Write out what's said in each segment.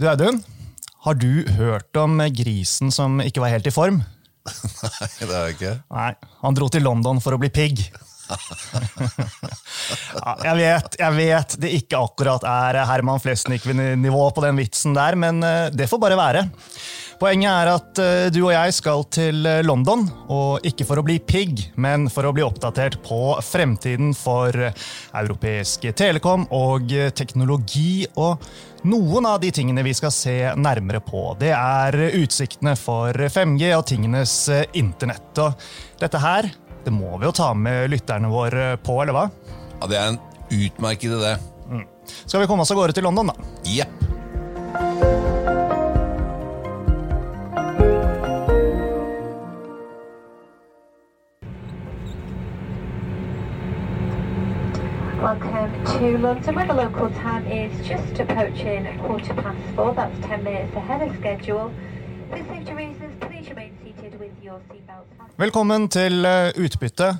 Du Audun, har du hørt om grisen som ikke var helt i form? Nei, det har jeg ikke. Nei, Han dro til London for å bli pigg. ja, jeg vet jeg vet det ikke akkurat er Herman Flesnik-nivå på den vitsen der, men eh, det får bare være. Poenget er at eh, du og jeg skal til eh, London, og ikke for å bli pigg, men for å bli oppdatert på fremtiden for europeisk telekom og teknologi. og noen av de tingene vi skal se nærmere på, det er utsiktene for 5G og tingenes internett. Og dette her det må vi jo ta med lytterne våre på, eller hva? Ja, Det er en utmerket idé. Mm. Skal vi komme oss av gårde til London, da? Jepp. Welcome to London, where the local time is just approaching quarter past four. That's 10 minutes ahead of schedule. For safety reasons, please remain seated with your seatbelts. Velkommen til eh, Utbytte,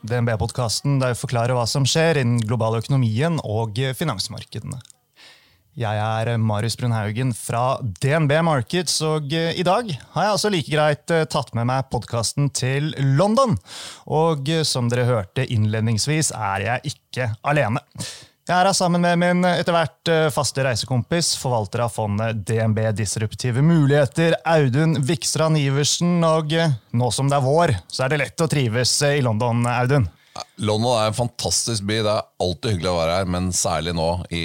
DNB-podkasten der vi forklarer hva som skjer innen global økonomien og finansmarkedene. Jeg er Marius Brunhaugen fra DNB Markets, og eh, i dag har jeg altså like greit eh, tatt med meg podkasten til London. Og eh, som dere hørte innledningsvis, er jeg ikke alene. Jeg er her sammen med min etter hvert faste reisekompis, forvalter av fondet DNB Disruptive Muligheter, Audun Vikstrand Iversen. Og nå som det er vår, så er det lett å trives i London, Audun. London er en fantastisk by. Det er alltid hyggelig å være her, men særlig nå i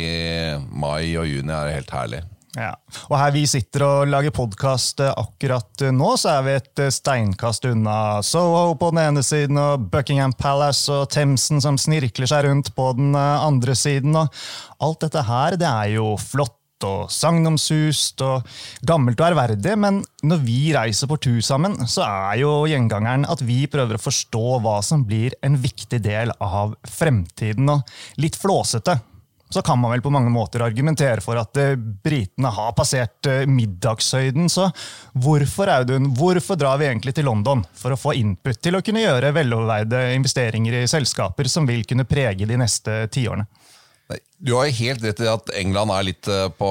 mai og juni er det helt herlig. Ja. Og her vi sitter og lager podkast akkurat nå, så er vi et steinkast unna Soho på den ene siden og Buckingham Palace og Themsen som snirkler seg rundt på den andre siden. Og alt dette her, det er jo flott og sagnomsust og gammelt og ærverdig, men når vi reiser på tur sammen, så er jo gjengangeren at vi prøver å forstå hva som blir en viktig del av fremtiden. Og litt flåsete så kan man vel på mange måter argumentere for at eh, britene har passert eh, middagshøyden. Så hvorfor Audun, hvorfor drar vi egentlig til London? For å få input til å kunne gjøre veloverveide investeringer i selskaper som vil kunne prege de neste tiårene? Du har helt rett i at England er litt eh, på,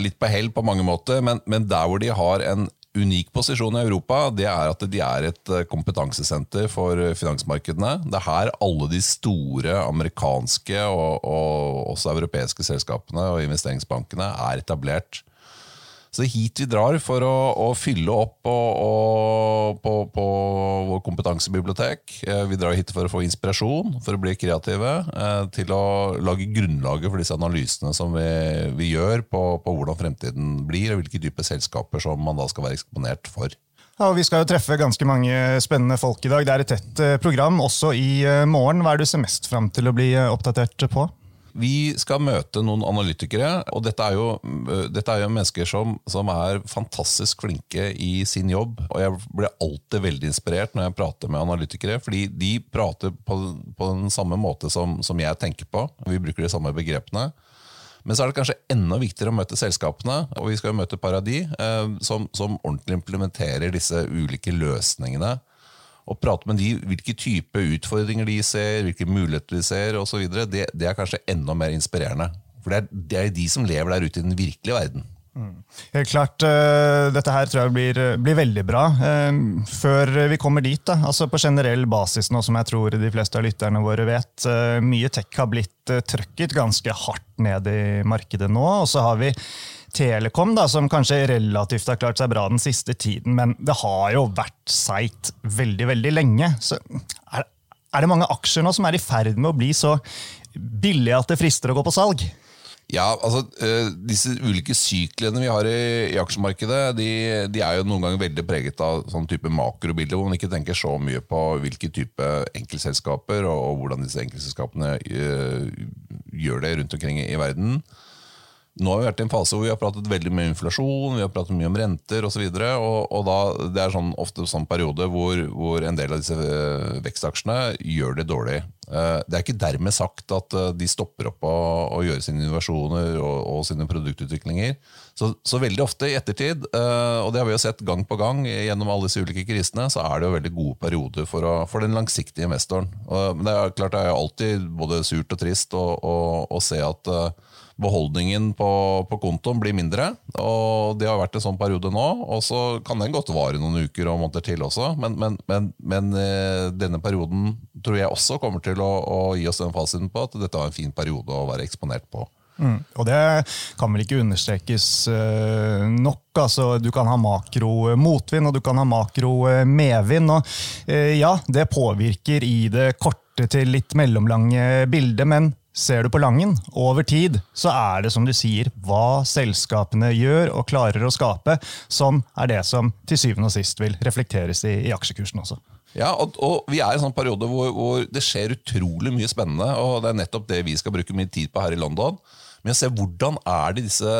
litt på hell på mange måter, men, men, der hvor de har en unik posisjon i Europa, det er at de er et eh, kompetansesenter for finansmarkedene. Det er her alle de store amerikanske og, og også europeiske selskapene og investeringsbankene er etablert. Så hit vi drar for å, å fylle opp og, og, på, på, vår kompetansebibliotek. Eh, vi drar hit for å få inspirasjon, for å bli kreative. Eh, til å lage grunnlaget for disse analysene som vi, vi gjør på, på, hvordan fremtiden blir, og hvilke dype selskaper som man da skal være eksponert for. Ja, og Vi skal jo treffe ganske mange spennende folk i dag. Det er et tett eh, program også i morgen. Hva er du ser mest fram til å bli oppdatert på? Vi skal møte noen analytikere, og dette er jo, øh, dette er jo mennesker som, som, er fantastisk flinke i sin jobb. Og jeg blir alltid veldig inspirert når jeg prater med analytikere, fordi de prater på, på den samme måte som, som jeg tenker på. Vi bruker de samme begrepene. Men så er det kanskje enda viktigere å møte selskapene, og vi skal jo møte Paradis, eh, som, som ordentlig implementerer disse ulike løsningene og prate med de hvilke type utfordringer de ser, hvilke muligheter de ser osv., det, det er kanskje enda mer inspirerende. For det er, det er de som lever der ute i den virkelige verden. Mm. Helt klart. Uh, dette her tror jeg blir, blir veldig bra. Uh, før vi kommer dit, da, altså på generell basis, nå som jeg tror de fleste av lytterne våre vet, uh, mye tech har blitt trøkket ganske hardt ned i markedet nå. Og så har vi Telekom, da, som kanskje relativt har klart seg bra den siste tiden, men det har jo vært seigt veldig, veldig lenge. Så er, er det mange aksjer nå som er i ferd med å bli så billige at det frister å gå på salg? Ja, altså uh, Disse ulike syklene vi har i, i aksjemarkedet, de, de, er jo noen ganger veldig preget av sånn type makrobilder, hvor man ikke tenker så mye på hvilke type enkeltselskaper og, og hvordan disse enkeltselskapene uh, gjør det rundt omkring i, i verden. Nå har vi vært i en fase hvor vi har pratet veldig mye om inflasjon, vi har pratet mye om renter osv. Og, og, og det er sånn, ofte sånn periode hvor, hvor, en del av disse eh, vekstaksjene gjør det dårlig. Eh, det er ikke dermed sagt at eh, de stopper opp å, å gjøre sine innovasjoner og, og sine produktutviklinger. Så, så, veldig ofte i ettertid, og det har vi jo sett gang på gang gjennom alle disse ulike krisene, så er det jo veldig gode perioder for, å, for den langsiktige investoren. Men det er klart det er alltid både surt og trist å se at beholdningen på, på kontoen blir mindre. og Det har vært en sånn periode nå, og så kan den godt vare noen uker og måneder til også. Men, men, men, men eh, denne perioden tror jeg også kommer til å, å gi oss den fasiten på at dette var en fin periode å være eksponert på. Mm. Og det kan vel ikke understrekes uh, nok. Altså, du kan ha makro motvind, og du kan ha makro medvind. Og uh, ja, det påvirker i det korte til litt mellomlange bildet, men Ser du på Langen, over tid, så er det som du sier, hva selskapene gjør og klarer å skape, som er det som til syvende og sist vil reflekteres i, i aksjekursen også. Ja, og, og, Vi er i en sånn periode hvor, hvor, det skjer utrolig mye spennende. og Det er nettopp det vi skal bruke mye tid på her i London. Men se hvordan er det disse,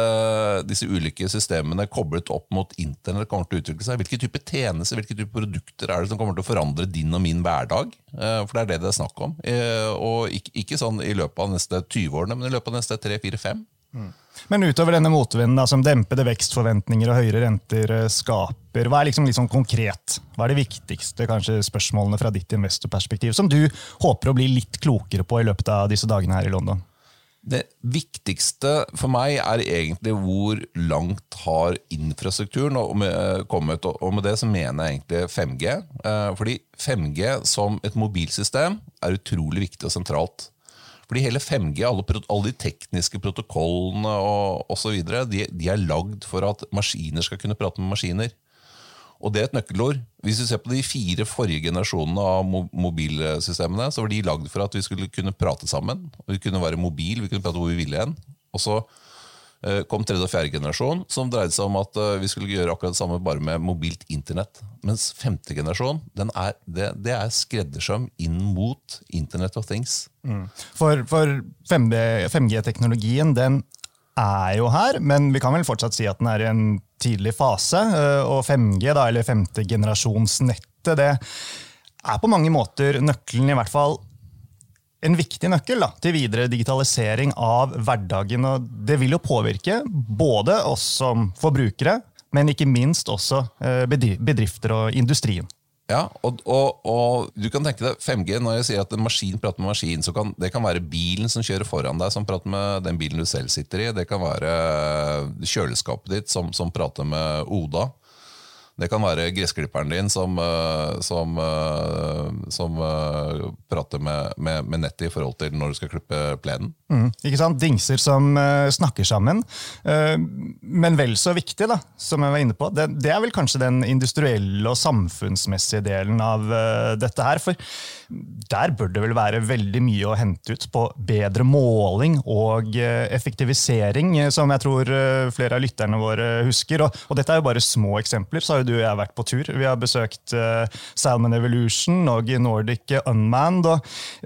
disse, ulike systemene koblet opp mot internett kommer til å utvikle seg? Hvilke type tjenester hvilke type produkter er det som kommer til å forandre din og min hverdag? Eh, for det er det det er snakk om. Eh, og ikke, ikke sånn i løpet av neste 20 årene, men i løpet av neste 3-4-5. Mm. Men utover denne motvinden som dempede vekstforventninger og høyere renter eh, skaper, hva er liksom, liksom konkret? Hva er de viktigste kanskje, spørsmålene fra ditt investorperspektiv som du håper å bli litt klokere på i løpet av disse dagene her i London? Det viktigste for meg er egentlig hvor langt har infrastrukturen kommet. Og med det så mener jeg egentlig 5G. Eh, fordi 5G som et mobilsystem er utrolig viktig og sentralt. Fordi hele 5G, alle, alle de tekniske protokollene og osv., de, de er lagd for at maskiner skal kunne prate med maskiner. Og det er et nøkkelord. Hvis du ser på de fire forrige generasjonene av mobilsystemene, så var de lagd for at vi skulle kunne prate sammen. Vi kunne være mobil, vi kunne prate hvor vi ville hen. Og så eh, kom tredje og fjerde generasjon, som dreide seg om at eh, vi skulle gjøre akkurat det samme bare med mobilt internett. Mens femte generasjon er, det, det, er skreddersøm inn mot Internet of Things. Mm. For, for 5G-teknologien den er jo her, men vi kan vel fortsatt si at den er i en tidlig fase. Eh, og 5G, da, eller femtegenerasjonsnettet, det er på mange måter nøkkelen, i hvert fall en viktig nøkkel da, til videre digitalisering av hverdagen. og Det vil jo påvirke både oss som forbrukere, men ikke minst også eh, bedrifter og industrien. Ja, og, og, og, du kan tenke deg 5G Når jeg sier at en maskin prater med maskin, så kan det kan være bilen som kjører foran deg, som prater med den bilen du selv sitter i. Det kan være kjøleskapet ditt som, som prater med Oda. Det kan være gressklipperen din som, eh, som, eh, som eh, prater med, med, med, nettet i forhold til når du skal klippe plenen. Mm, ikke sant? Dingser som snakker sammen. Men vel så viktig, da, som jeg var inne på, det, det, er vel kanskje den industrielle og samfunnsmessige delen av dette her. For der bør det vel være veldig mye å hente ut på bedre måling og effektivisering, som jeg tror flere av lytterne våre husker. Og, og dette er jo bare små eksempler. så har jo du og jeg vært på tur. Vi har besøkt Salmon Evolution og Nordic Unmanned. og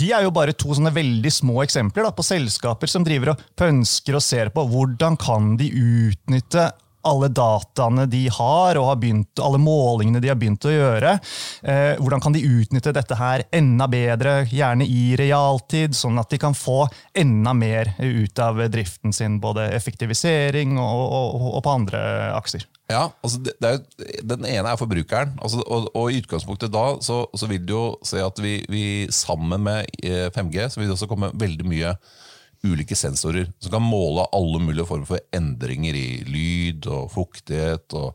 De er jo bare to sånne veldig små eksempler da, på selskaper som driver og pønsker og ser på hvordan kan de utnytte alle dataene de har, og har begynt, alle målingene de har begynt å gjøre. Eh, hvordan kan de utnytte dette her enda bedre, gjerne i realtid, sånn at de kan få enda mer ut av driften sin, både effektivisering og, og, og på andre akser? Ja, altså det, det er, Den ene er forbrukeren. Altså, og, og, I utgangspunktet da så, så, vil du jo se at vi, vi sammen med 5G eh, så vil det også komme veldig mye ulike sensorer som kan måle alle mulige former for endringer i lyd og fuktighet og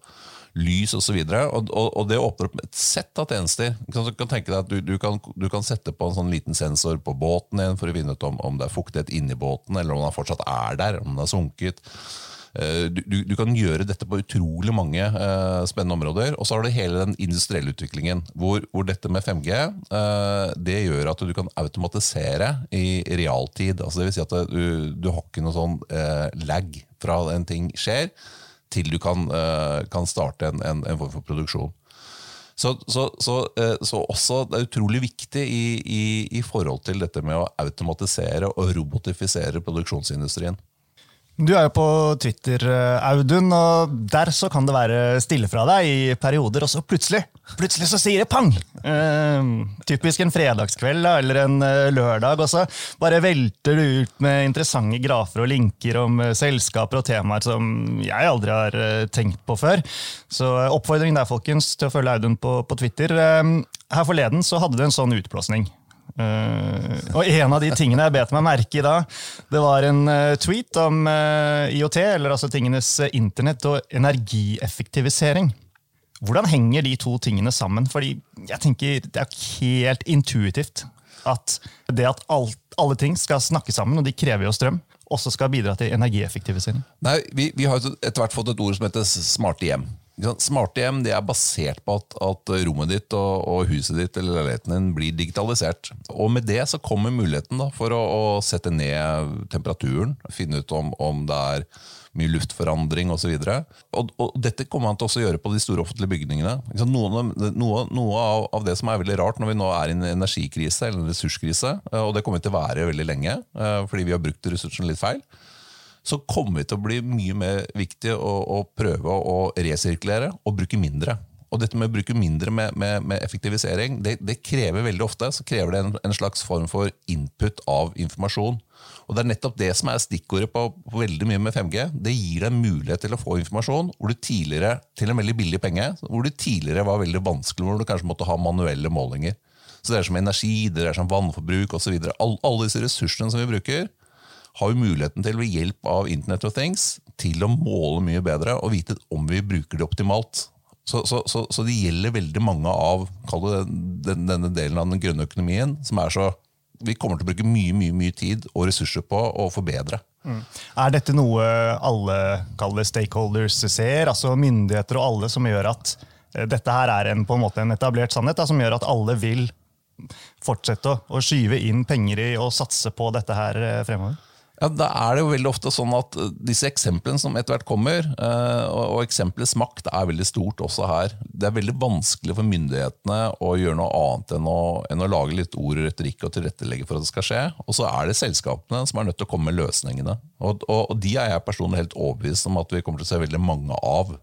lys osv. Og, og, og det åpner opp et sett av tjenester. Du kan tenke deg at du, du, kan, du, kan, sette på en sånn liten sensor på båten igjen for å finne ut om, om det er fuktighet inni båten, eller om den fortsatt er der, om den har sunket. Eh, du, du, kan gjøre dette på utrolig mange uh, spennende områder. Og så har du hele den industrielle utviklingen, hvor, hvor dette med 5G uh, eh, det gjør at du kan automatisere i realtid. Altså vil si at du, du har ikke noe sånn uh, lag fra en ting skjer, til du kan, kan starte en, en, en, form for produksjon. Så, så, så, så, også det er utrolig viktig i, i, i forhold til dette med å automatisere og robotifisere produksjonsindustrien. Du er jo på Twitter, eh, Audun, og der så kan det være stille fra deg i perioder, og så plutselig plutselig så sier det pang! Eh, typisk en fredagskveld eller en uh, lørdag, og så bare velter du ut med interessante grafer og linker om uh, selskaper og temaer som jeg aldri har tenkt på før. Så oppfordring der, folkens, til å følge Audun på, på Twitter. her forleden så hadde du en sånn utblåsning. Eh, og en av de tingene jeg bet meg merke i da, det var en eh, tweet om eh, IOT, eller altså tingenes internett, og energieffektivisering. Hvordan henger de to tingene sammen? Fordi jeg tenker Det er helt intuitivt at det at alt, alle ting skal snakke sammen, og de krever jo strøm, også skal bidra til energieffektivisering. Nei, vi, vi har etter hvert fått et ord som heter smarte hjem. Smarte hjem det er basert på at, at rommet ditt og, og huset ditt eller leiligheten din blir digitalisert. Og Med det så kommer muligheten da, for å, å sette ned temperaturen, finne ut om, om det er mye luftforandring osv. Og, og dette kommer man til å gjøre på de store offentlige bygningene. Noe, noe, noe av det som er veldig rart når vi nå er i en energikrise eller en ressurskrise, eh, og det kommer til å være veldig lenge eh, fordi vi har brukt ressursene litt feil, så kommer vi til å bli mye mer viktig å, å prøve å resirkulere og bruke mindre. Og dette med å bruke mindre med, med, med effektivisering, det, det, krever veldig ofte så krever det en, en, slags form for input av informasjon. Og Det er nettopp det som er stikkordet på, på veldig mye med 5G. Det gir deg mulighet til å få informasjon hvor du tidligere, til en veldig billig penge, hvor du tidligere var veldig vanskelig, hvor du kanskje måtte ha manuelle målinger. Så Det er som energi, det er som vannforbruk osv. All, alle disse ressursene som vi bruker, har vi muligheten til ved hjelp av Internet of Things til å måle mye bedre og vite om vi bruker det optimalt. Så, så, så, så det gjelder veldig mange av det, den, denne delen av den grønne økonomien som er så vi kommer til å bruke mye mye, mye tid og ressurser på å forbedre. Mm. Er dette noe alle kaller stakeholders ser, altså myndigheter og alle, som gjør at eh, dette her er en, på en måte en etablert sannhet, da, som gjør at alle vil fortsette å, å skyve inn penger i og satse på dette her eh, fremover? Ja, Da er det jo veldig ofte sånn at eh, disse eksemplene som etter hvert kommer, eh, og eksempelets makt er veldig stort også her. Det er veldig vanskelig for myndighetene å gjøre noe annet enn å, enn å lage litt ord og retorikk og tilrettelegge for at det skal skje. Og så er det selskapene som er nødt til å komme med løsningene. Og, og, og de er jeg personlig helt overbevist om at vi kommer til å se veldig mange av.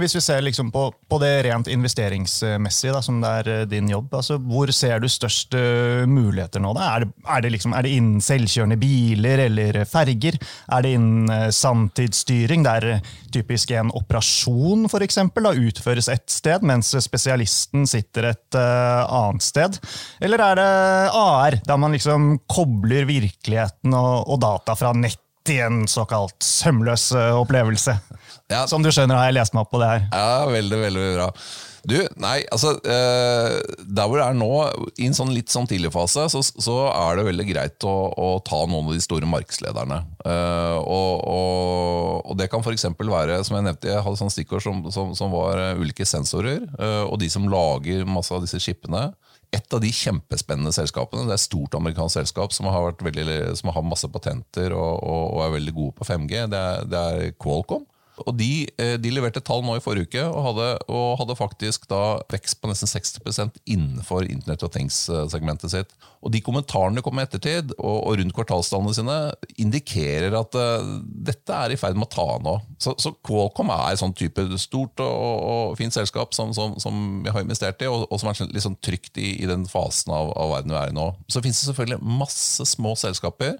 Hvis vi ser liksom på, på, det rent investeringsmessige, da, som det er eh, din jobb, altså, hvor ser du størst uh, muligheter nå? Er, det, er, det liksom, er det innen selvkjørende biler eller ferger? Er det innen samtidsstyring, sanntidsstyring, der uh, typisk en operasjon for eksempel, da, utføres ett sted, mens spesialisten sitter et annet sted? Eller er det AR, der man liksom kobler virkeligheten og, og data fra nett i en såkalt sømløs opplevelse? Ja. Som du skjønner, har jeg lest meg opp på det her. Ja, veldig, veldig bra. Du, nei, altså eh, Der hvor det er nå, i en sånn litt sånn tidlig fase, så, så er det veldig greit å, å, ta noen av de store markedslederne. Eh, og, og, og, det kan f.eks. være, som jeg nevnte, jeg hadde sånn stikkord som, som, som, var uh, ulike sensorer, og de som lager masse av disse skipene. Et av de kjempespennende selskapene, det er et stort amerikansk selskap som har, veldig, som har masse patenter og, og, er veldig gode på 5G, det er, det er Qualcomm. Og de, eh, de, leverte tall nå i forrige uke, og hadde, og hadde faktisk da vekst på nesten 60 innenfor Internett og Things-segmentet sitt. Og De kommentarene kom i ettertid, og, og rundt kvartalstallene sine, indikerer at uh, dette er i ferd med å ta nå. Så, så Qualcomm er sånn type stort og, og, fint selskap som, som, som, vi har investert i, og, og som er litt sånn trygt i, i den fasen av, av verden vi er i nå. Så finnes det selvfølgelig masse små selskaper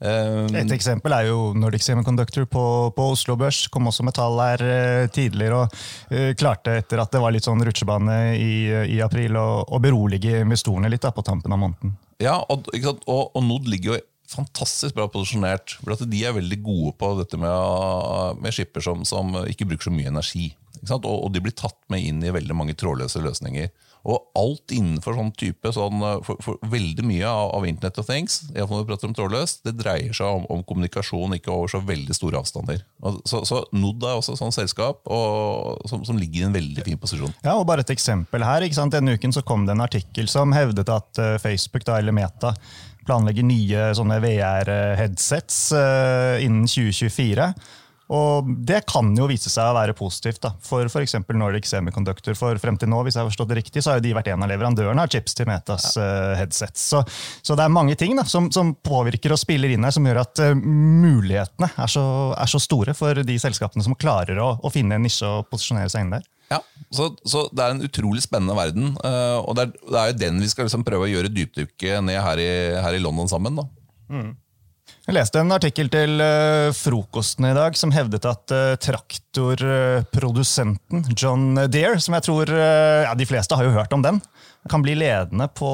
Et eksempel er jo Nordic Semiconductor på, på Oslo Børs. Kom også med tall her uh, tidligere og uh, klarte etter at det var litt sånn rutsjebane i, i april, å berolige investorene litt da, på tampen av måneden. Ja, og, og, og Nod ligger jo fantastisk bra posisjonert. for De er veldig gode på dette med, med skipper som, som, ikke bruker så mye energi. Og, og, de blir tatt med inn i veldig mange trådløse løsninger. Og alt innenfor sånn type sånn, eh, for, for Veldig mye av, av, Internet of Things når vi prater om trådløst, det dreier seg om, om, kommunikasjon, ikke over så veldig store avstander. Og, så, så NOD er også et sånt selskap og, som, som, ligger i en veldig fin posisjon. Ja, og bare et eksempel her. Denne uken så kom det en artikkel som hevdet at uh, Facebook da, eller Meta planlegger nye VR-headsets uh, eh, innen 2024. Og Det kan jo vise seg å være positivt da, for f.eks. Nordic Semiconductor. For frem til nå hvis jeg har forstått det riktig, så har jo de vært en av leverandørene av chips til Metas uh, headsets. Så, så, det er mange ting da, som, som, påvirker og spiller inn her, som gjør at uh, mulighetene er så, er så, store for de selskapene som klarer å, å finne en nisje og posisjonere seg inn der. Ja, så, så, Det er en utrolig spennende verden. Uh, og det er, det er, jo den vi skal liksom prøve å gjøre dypdykket ned her i, her i London sammen. da. Mm. Jeg leste en artikkel til uh, frokosten i dag som hevdet at uh, traktorprodusenten John Deere, som jeg tror uh, ja, de fleste har jo hørt om den, kan bli ledende på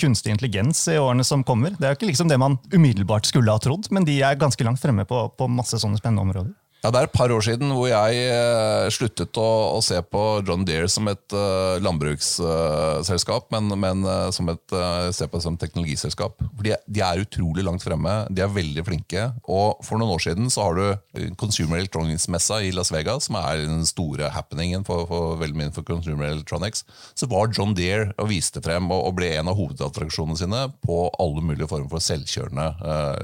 kunstig intelligens i årene som kommer. Det er ikke liksom det man umiddelbart skulle ha trodd, men de er ganske langt fremme på, på masse sånne spennende områder. Ja, Det er et par år siden hvor jeg eh, sluttet å, å se på John Deere som et uh, landbruksselskap, uh, men, men uh, som et, se på det som teknologiselskap. De, de, er utrolig langt fremme, de er veldig flinke. Og For noen år siden så har du Consumer Electronics-messa i Las Vegas, som er den store happeningen for, for, veldig mye for Consumer Electronics. Så var John Deere og viste frem og, og ble en av hovedattraksjonene sine på alle mulige former for selvkjørende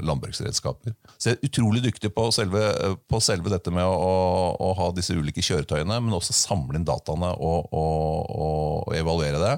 landbruksredskaper. Så jeg er utrolig dyktig på selve, på selve dette med å, å, ha disse ulike kjøretøyene, men også samle inn dataene og, og, og, evaluere det.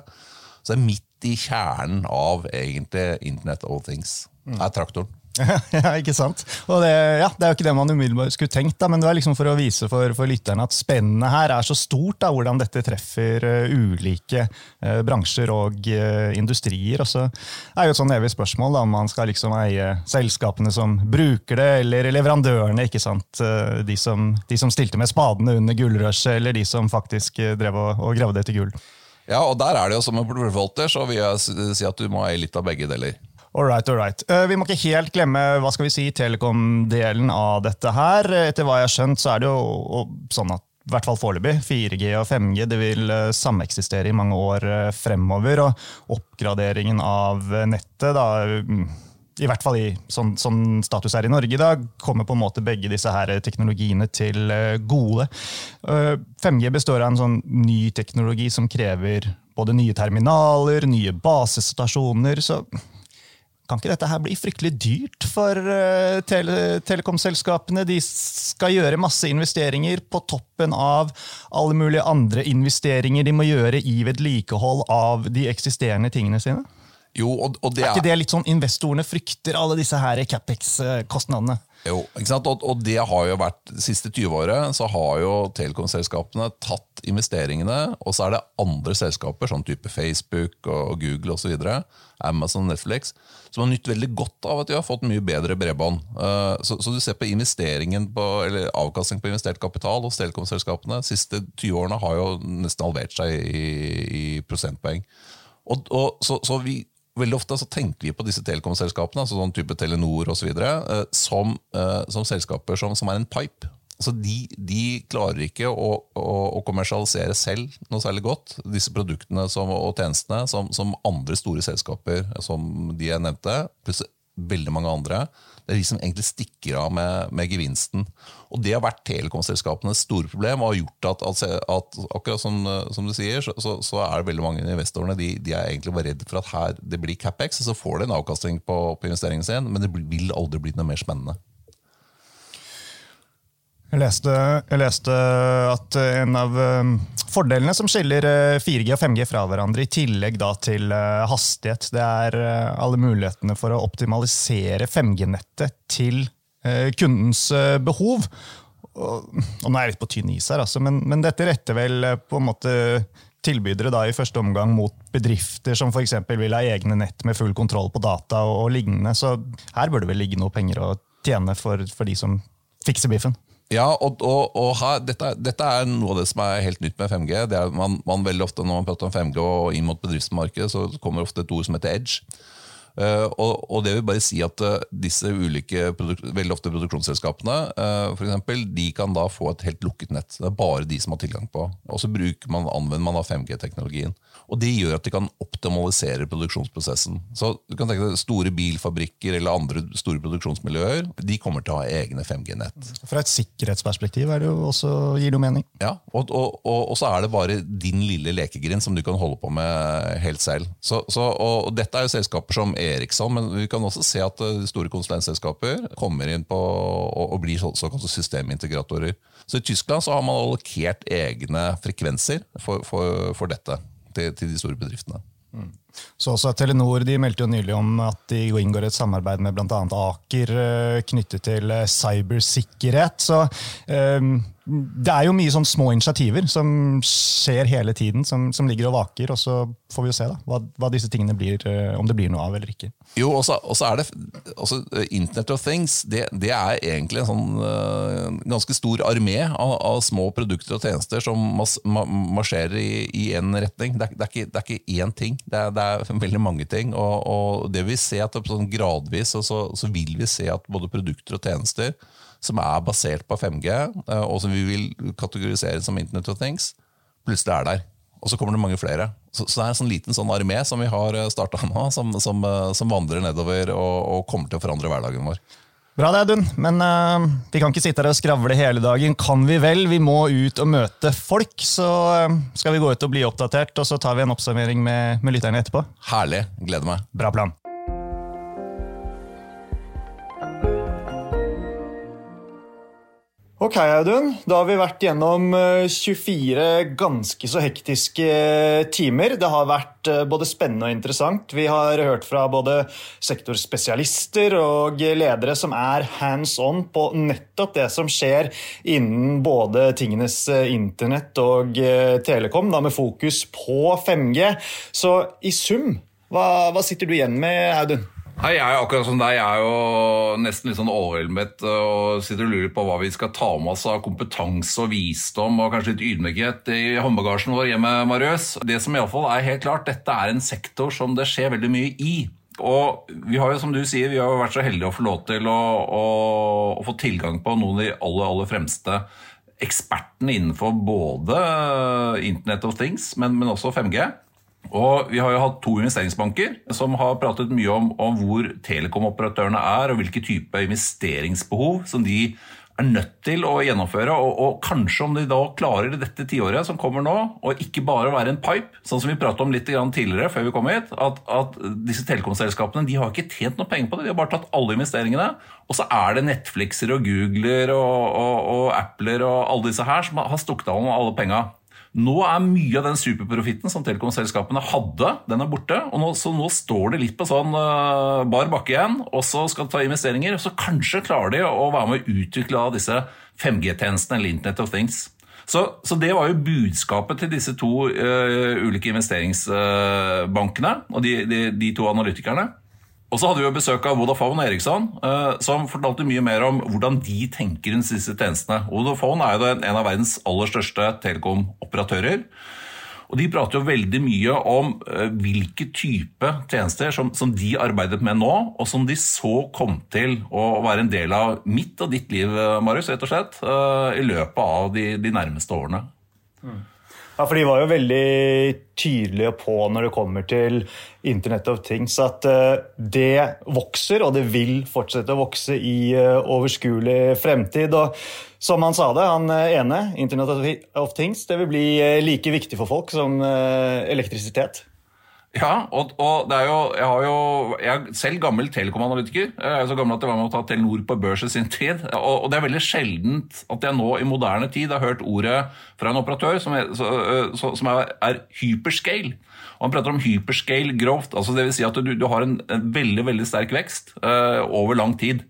Så det er midt i kjernen av egentlig Internet of Things. er traktoren. ja, ikke sant? Og det, ja, det er jo ikke det man umiddelbart skulle tenkt, da, men det er liksom for å vise for, for lytterne at spennet her er så stort, da, hvordan dette treffer uh, ulike uh, bransjer og uh, industrier. Og så er jo et sånn evig spørsmål da, om man skal liksom eie selskapene som bruker det, eller leverandørene. ikke sant? De som, de, som, stilte med spadene under gullrushet, eller de som faktisk drev og, og gravde etter gull. Ja, og der er det jo som en porteføljeforvalter, så vil jeg si at du må eie litt av begge deler. All right, all right. Uh, vi må ikke helt glemme hva skal vi si, telekom-delen av dette her. Etter hva jeg har skjønt, så er det jo sånn at i hvert fall foreløpig, 4G og 5G det vil uh, sameksistere i mange år fremover. Og oppgraderingen av nettet, da, um, i hvert fall i sånn, sånn, status er i Norge i dag, kommer på en måte begge disse her teknologiene til gode. 5G består av en sånn ny teknologi som krever både nye terminaler, nye basestasjoner. så kan ikke dette her bli fryktelig dyrt for uh, tele telekomselskapene? De skal gjøre masse investeringer på toppen av alle mulige andre investeringer de må gjøre i vedlikehold av de eksisterende tingene sine? Jo, og, og det er... er ikke det litt sånn investorene frykter, alle disse her Capex-kostnadene? Jo, ikke sant? Og, og, det har jo vært, det siste 20 året så har jo telekomselskapene tatt investeringene, og så er det andre selskaper, sånn type Facebook og Google osv., Amazon Netflix, som har nytt veldig godt av at de har fått mye bedre bredbånd. Uh, så, så, du ser på investeringen på, eller avkastning på investert kapital hos telekomselskapene. De siste 20 årene har jo nesten halvert seg i, i prosentpoeng. Og, og, så, så vi, Veldig ofte så tenker vi på disse telekomselskapene altså sånn type Telenor osv. videre, som, uh, som selskaper som, som, er en pipe. Altså de, de klarer ikke å, å, å, kommersialisere selv noe særlig godt, disse produktene som, og tjenestene som, andre store selskaper som de jeg nevnte, pluss veldig mange andre. Det er de som egentlig stikker av med, med gevinsten. Og Det har vært telekomselskapenes store problem og har gjort at, at, at akkurat som, som, du sier, så, så, så, er det veldig mange investorene de, de, er egentlig bare redd for at her det blir capex, og så får de en avkastning på, på investeringen sin, men det vil aldri bli noe mer spennende. Jeg leste, jeg leste, at en av um, fordelene som skiller 4G uh, og 5G fra hverandre, i tillegg til uh, hastighet, det er uh, alle mulighetene for å optimalisere 5G-nettet til kundens behov. Og, og nå er jeg litt på tynn is her, altså, men, men, dette retter vel på en måte tilbydere da i første omgang mot bedrifter som f.eks. vil ha egne nett med full kontroll på data og, og lignende. Så her bør det vel ligge noe penger å tjene for, for de som fikser biffen. Ja, og, og, og ha, dette, dette, er noe av det som er helt nytt med 5G. Det er man, man veldig ofte Når man prater om 5G og inn mot bedriftsmarkedet, så kommer ofte et ord som heter edge. Uh, og, og, det vil bare si at uh, disse ulike veldig ofte produksjonsselskapene uh, for eksempel, de kan da få et helt lukket nett. Det er bare de som har tilgang på. Og så man, anvender man 5G-teknologien. Og Det gjør at de kan optimalisere produksjonsprosessen. Så du kan tenke deg Store bilfabrikker eller andre store produksjonsmiljøer de kommer til å ha egne 5G-nett. Fra et sikkerhetsperspektiv er det jo også, gir det jo mening. Ja, og, og, og, så er det bare din lille lekegrind som du kan holde på med helt selv. Så, så, og Dette er jo selskaper som Eriksson, men vi kan også se at eh, store konsulentselskaper kommer inn på og, blir såkalte systemintegratorer. Så I Tyskland så har man allokert egne frekvenser for, for, for dette til, til, de store bedriftene. Mm. Så også Telenor de meldte jo nylig om at de inngår et samarbeid med bl.a. Aker eh, knyttet til eh, cybersikkerhet. Så um, det er jo mye sånn små initiativer som skjer hele tiden, som, som ligger og vaker. og Så får vi jo se da, hva, hva disse tingene blir, om det blir noe av eller ikke. Jo, og så er det også Internet of Things det, det, er egentlig en sånn uh, ganske stor armé av, av, små produkter og tjenester som mas, ma, marsjerer i én retning. Det er, det, er ikke, det er, ikke, én ting, det er, det er veldig mange ting. Og, og det vil se at sånn gradvis så, så, vil vi se at både produkter og tjenester som er basert på 5G, uh, og som vi vil kategorisere som Internet of Things, plutselig er der. Og så kommer det mange flere. Så, så, det er en sånn liten sånn armé som vi har eh, starta nå, som, som, eh, som, vandrer nedover og, og, kommer til å forandre hverdagen vår. Bra det, Audun. Men uh, vi kan ikke sitte her og skravle hele dagen. Kan vi vel? Vi må ut og møte folk. Så uh, skal vi gå ut og bli oppdatert, og så tar vi en oppsummering med, med lytterne etterpå. Herlig. Gleder meg. Bra plan. Ok, Audun. Da har vi vært gjennom 24 eh, ganske så hektiske eh, timer. Det har vært eh, både spennende og interessant. Vi har hørt fra både sektorspesialister og ledere som er hands on på nettopp det som skjer innen både tingenes internett og telekom, da med fokus på 5G. Så i sum, hva, hva sitter du igjen med, Audun? Hei, Jeg er akkurat som deg. Jeg er jo nesten litt sånn overveldet og sitter og lurer på hva vi skal ta med oss av kompetanse og visdom og kanskje litt ydmykhet i håndbagasjen vår hjemme, Marius. Det som iallfall er helt klart, dette er en sektor som det skjer veldig mye i. Og vi har jo, som du sier, vi har jo vært så heldige å få lov til å, å, å få tilgang på noen av de aller, aller fremste ekspertene innenfor både Internet of Things, men, men også 5G. Og Vi har jo hatt to investeringsbanker som har pratet mye om, om hvor telekomoperatørene er, og hvilke type investeringsbehov som de er nødt til å gjennomføre. Og, og kanskje om de da klarer dette tiåret som kommer nå, og ikke bare være en pipe, sånn som vi pratet om litt tidligere før vi kom hit, at, at disse telekomselskapene de har ikke tjent noe penger på det. De har bare tatt alle investeringene. Og så er det Netflixer og Googler og, og, og Appler og alle disse her som har stukket av med alle penga. Nå er mye av den superprofitten som telekomselskapene hadde, den er borte. og nå, Så nå står det litt på sånn uh, bar bakke igjen, og så skal de ta investeringer. Så kanskje klarer de å være med å utvikle av disse 5G-tjenestene eller Internet of Things. Så, så, det var jo budskapet til disse to uh, ulike investeringsbankene og de, de, de to analytikerne. Og så hadde vi jo besøk av Vodafone og Eriksson, eh, som fortalte mye mer om hvordan de tenker rundt disse tjenestene. Vodafone er jo en av verdens aller største telekomoperatører. Og De prater jo veldig mye om uh, hvilke type tjenester som, som, de arbeidet med nå, og som de så kom til å være en del av mitt og ditt liv, Marius, rett og slett, i løpet av de, de nærmeste årene. Mm. Ja, for De var jo veldig tydelige på når det kommer til Internet of Things, at uh, det vokser, og det vil fortsette å vokse i uh, overskuelig fremtid. Og som han sa det, han eh, ene, Internet of Things, det vil bli like viktig for folk som elektrisitet. Ja, og, og, det er jo Jeg har jo Jeg er selv gammel telekomanalytiker. Jeg er så gammel at jeg var med å ta Telenor på børs i sin tid. Og, og, det er veldig sjeldent at jeg nå i moderne tid har hørt ordet fra en operatør som er, så, som er, er hyperscale. Og Han prater om hyperscale growth. altså Dvs. Si at du, du har en, en, veldig veldig sterk vekst uh, over lang tid.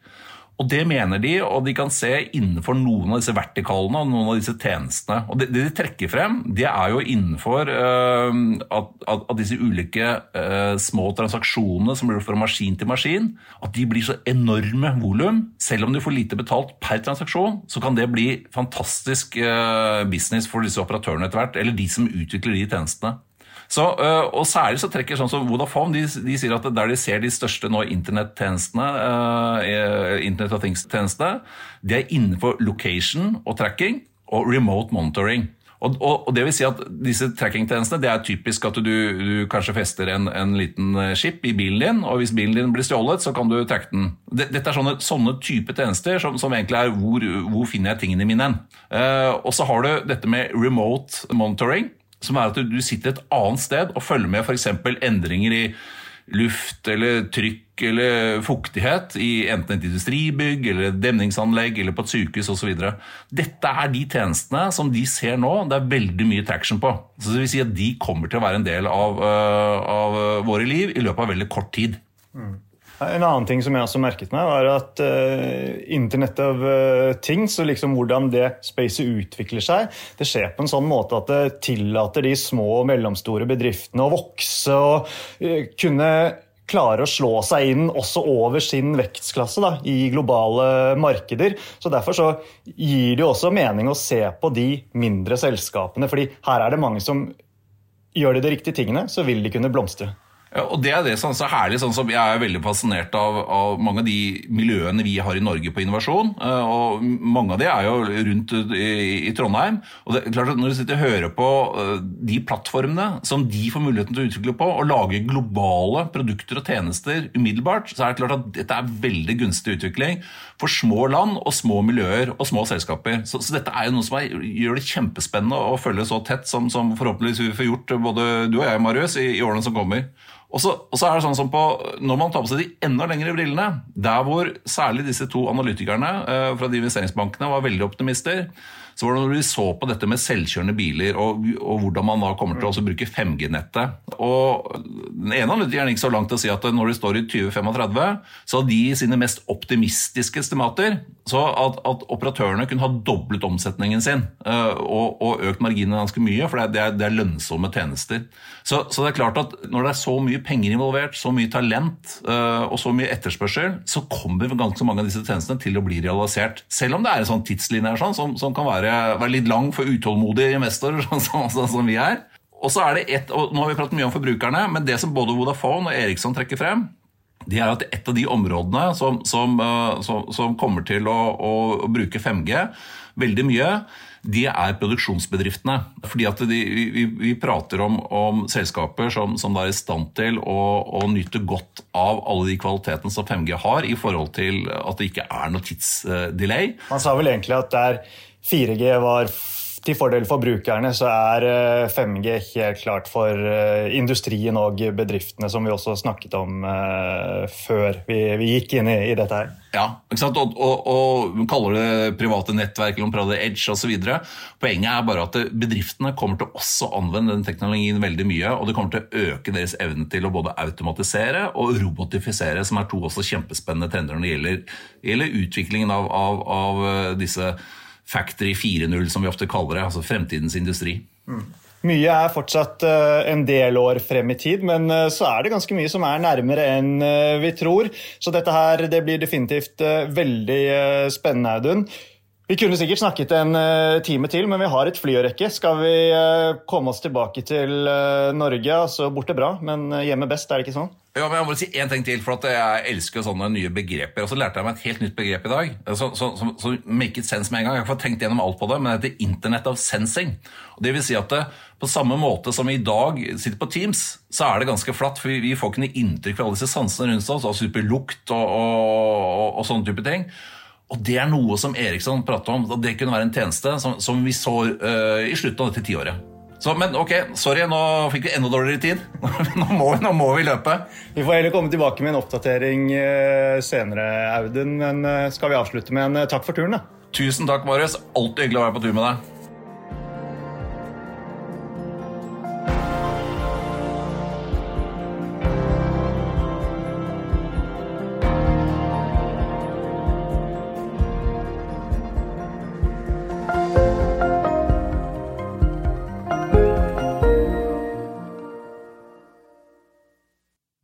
Og Det mener de, og de kan se innenfor noen av disse vertikalene og noen av disse tjenestene. Og Det, det de trekker frem, det er jo innenfor uh, at, at, at, disse ulike uh, små transaksjonene som blir fra maskin til maskin, at de blir så enorme volum. Selv om du får lite betalt per transaksjon, så kan det bli fantastisk uh, business for disse operatørene etter hvert, eller de som utvikler de tjenestene. Så, øh, og Særlig så trekker sånn som Vodafone de, de, sier at der de ser de største nå internettjenestene, uh, Internet of Things-tjenestene, de er innenfor location og tracking og remote monitoring. Og, og, og, det vil si at disse tracking-tjenestene det er typisk at du, du kanskje fester en, en, liten skip i bilen din, og hvis bilen din blir stjålet, så kan du tracke den. Dette er sånne, sånne type tjenester som, som, egentlig er hvor, hvor finner jeg tingene mine hen. Uh, og så har du dette med remote monitoring som er at du sitter et annet sted og følger med f.eks. endringer i luft eller trykk eller fuktighet i enten et industribygg eller demningsanlegg eller på et sykehus osv. Dette er de tjenestene som de ser nå det er veldig mye traction på. Så det vil si at De kommer til å være en del av, uh, av våre liv i løpet av veldig kort tid. Mm. En annen ting som jeg også merket meg, var at uh, Internett av uh, Things og liksom hvordan det spacet utvikler seg, det skjer på en sånn måte at det tillater de små og mellomstore bedriftene å vokse og uh, kunne klare å slå seg inn også over sin vekstklasse da, i globale markeder. Så Derfor så gir det jo også mening å se på de mindre selskapene. fordi her er det mange som gjør de de riktige tingene, så vil de kunne blomstre. Og det er det som er så herlig. sånn som Jeg er veldig fascinert av, av, mange av de miljøene vi har i Norge på innovasjon. Eh, og Mange av de er jo rundt i, i Trondheim. og det klart at Når du sitter og hører på eh, de plattformene som de får muligheten til å utvikle på, og lage globale produkter og tjenester umiddelbart, så er det klart at dette er veldig gunstig utvikling for små land og små miljøer og små selskaper. Så, så dette er jo noe som er, gjør det kjempespennende å følge så tett som, som forhåpentligvis vi får gjort både du og jeg, Marius, i, i årene som kommer. Og så, er det sånn som på, Når man tar på seg de enda lengre brillene, der hvor særlig disse to analytikerne eh, fra de investeringsbankene var veldig optimister, så var det når vi så på dette med selvkjørende biler og, og hvordan man da kommer til å bruke 5G-nettet. Og Den ene analytikeren gikk så langt til å si at når de står i 2035, så har de sine mest optimistiske estimater så at, at, operatørene kunne ha doblet omsetningen sin eh, og, og, økt marginene ganske mye, for det er, det er lønnsomme tjenester. Så, så, det er klart at når det er så mye penger involvert, så mye talent uh, og så mye etterspørsel, så kommer ganske mange av disse tjenestene til å bli realisert. Selv om det er en sånn tidslinje her, sånn, som, som kan være være litt lang for utålmodige investorer, sånn, sånn som vi er. Og så er det et, og Nå har vi pratet mye om forbrukerne, men det som både Vodafone og Eriksson trekker frem, det er at et av de områdene som, som, eh, som, som kommer til å, å, bruke 5G veldig mye, de er produksjonsbedriftene. Fordi at de, vi, vi, prater om, om selskaper som, som er i stand til å, å, nyte godt av alle de kvalitetene som 5G har, i forhold til at det ikke er noe tidsdelay. Man sa vel egentlig at det er 4G var til fordel for brukerne, så er 5G eh, helt klart for eh, industrien og bedriftene, som vi også snakket om uh, før vi, vi, gikk inn i, i, dette her. Ja, ikke sant? Og, og, og kaller det private nettverk eller om prater edge osv. Poenget er bare at bedriftene kommer til også å anvende den teknologien veldig mye, og det kommer til å øke deres evne til å både automatisere og robotifisere, som er to også kjempespennende trender når det gjelder, gjelder utviklingen av, av, av disse Factory 4.0, som vi ofte kaller det. Altså fremtidens industri. Mm. Mye er fortsatt uh, en del år frem i tid, men uh, så er det ganske mye som er nærmere enn uh, vi tror. Så dette her det blir definitivt veldig spennende, Audun. Vi kunne sikkert snakket en time til, men vi har et fly å rekke. Skal vi komme oss tilbake til Norge? Altså borte bra, men hjemme best, er det ikke sånn? Ja, men Jeg må si én ting til, for jeg elsker sånne nye begreper. Og så lærte jeg meg et helt nytt begrep i dag. Så, så make it sense med en gang. Jeg har fått tenkt gjennom alt på det, men det heter Internet of Sensing. Og det vil si at det, På samme måte som vi i dag sitter på Teams, så er det ganske flatt. For vi, får ikke noe inntrykk fra alle disse sansene rundt oss, altså super lukt og, og, og, og sånne type ting. Og det er noe som Eriksson pratet om. og Det kunne være en tjeneste som, som vi så uh, i slutten av dette tiåret. Så, men ok, sorry, nå fikk vi enda dårligere tid. nå, må, nå, må, vi løpe. Vi får heller komme tilbake med en oppdatering eh, senere, Audun. Men eh, skal vi avslutte med en eh, takk for turen, da? Tusen takk, Marius. Alltid hyggelig å være på tur med deg.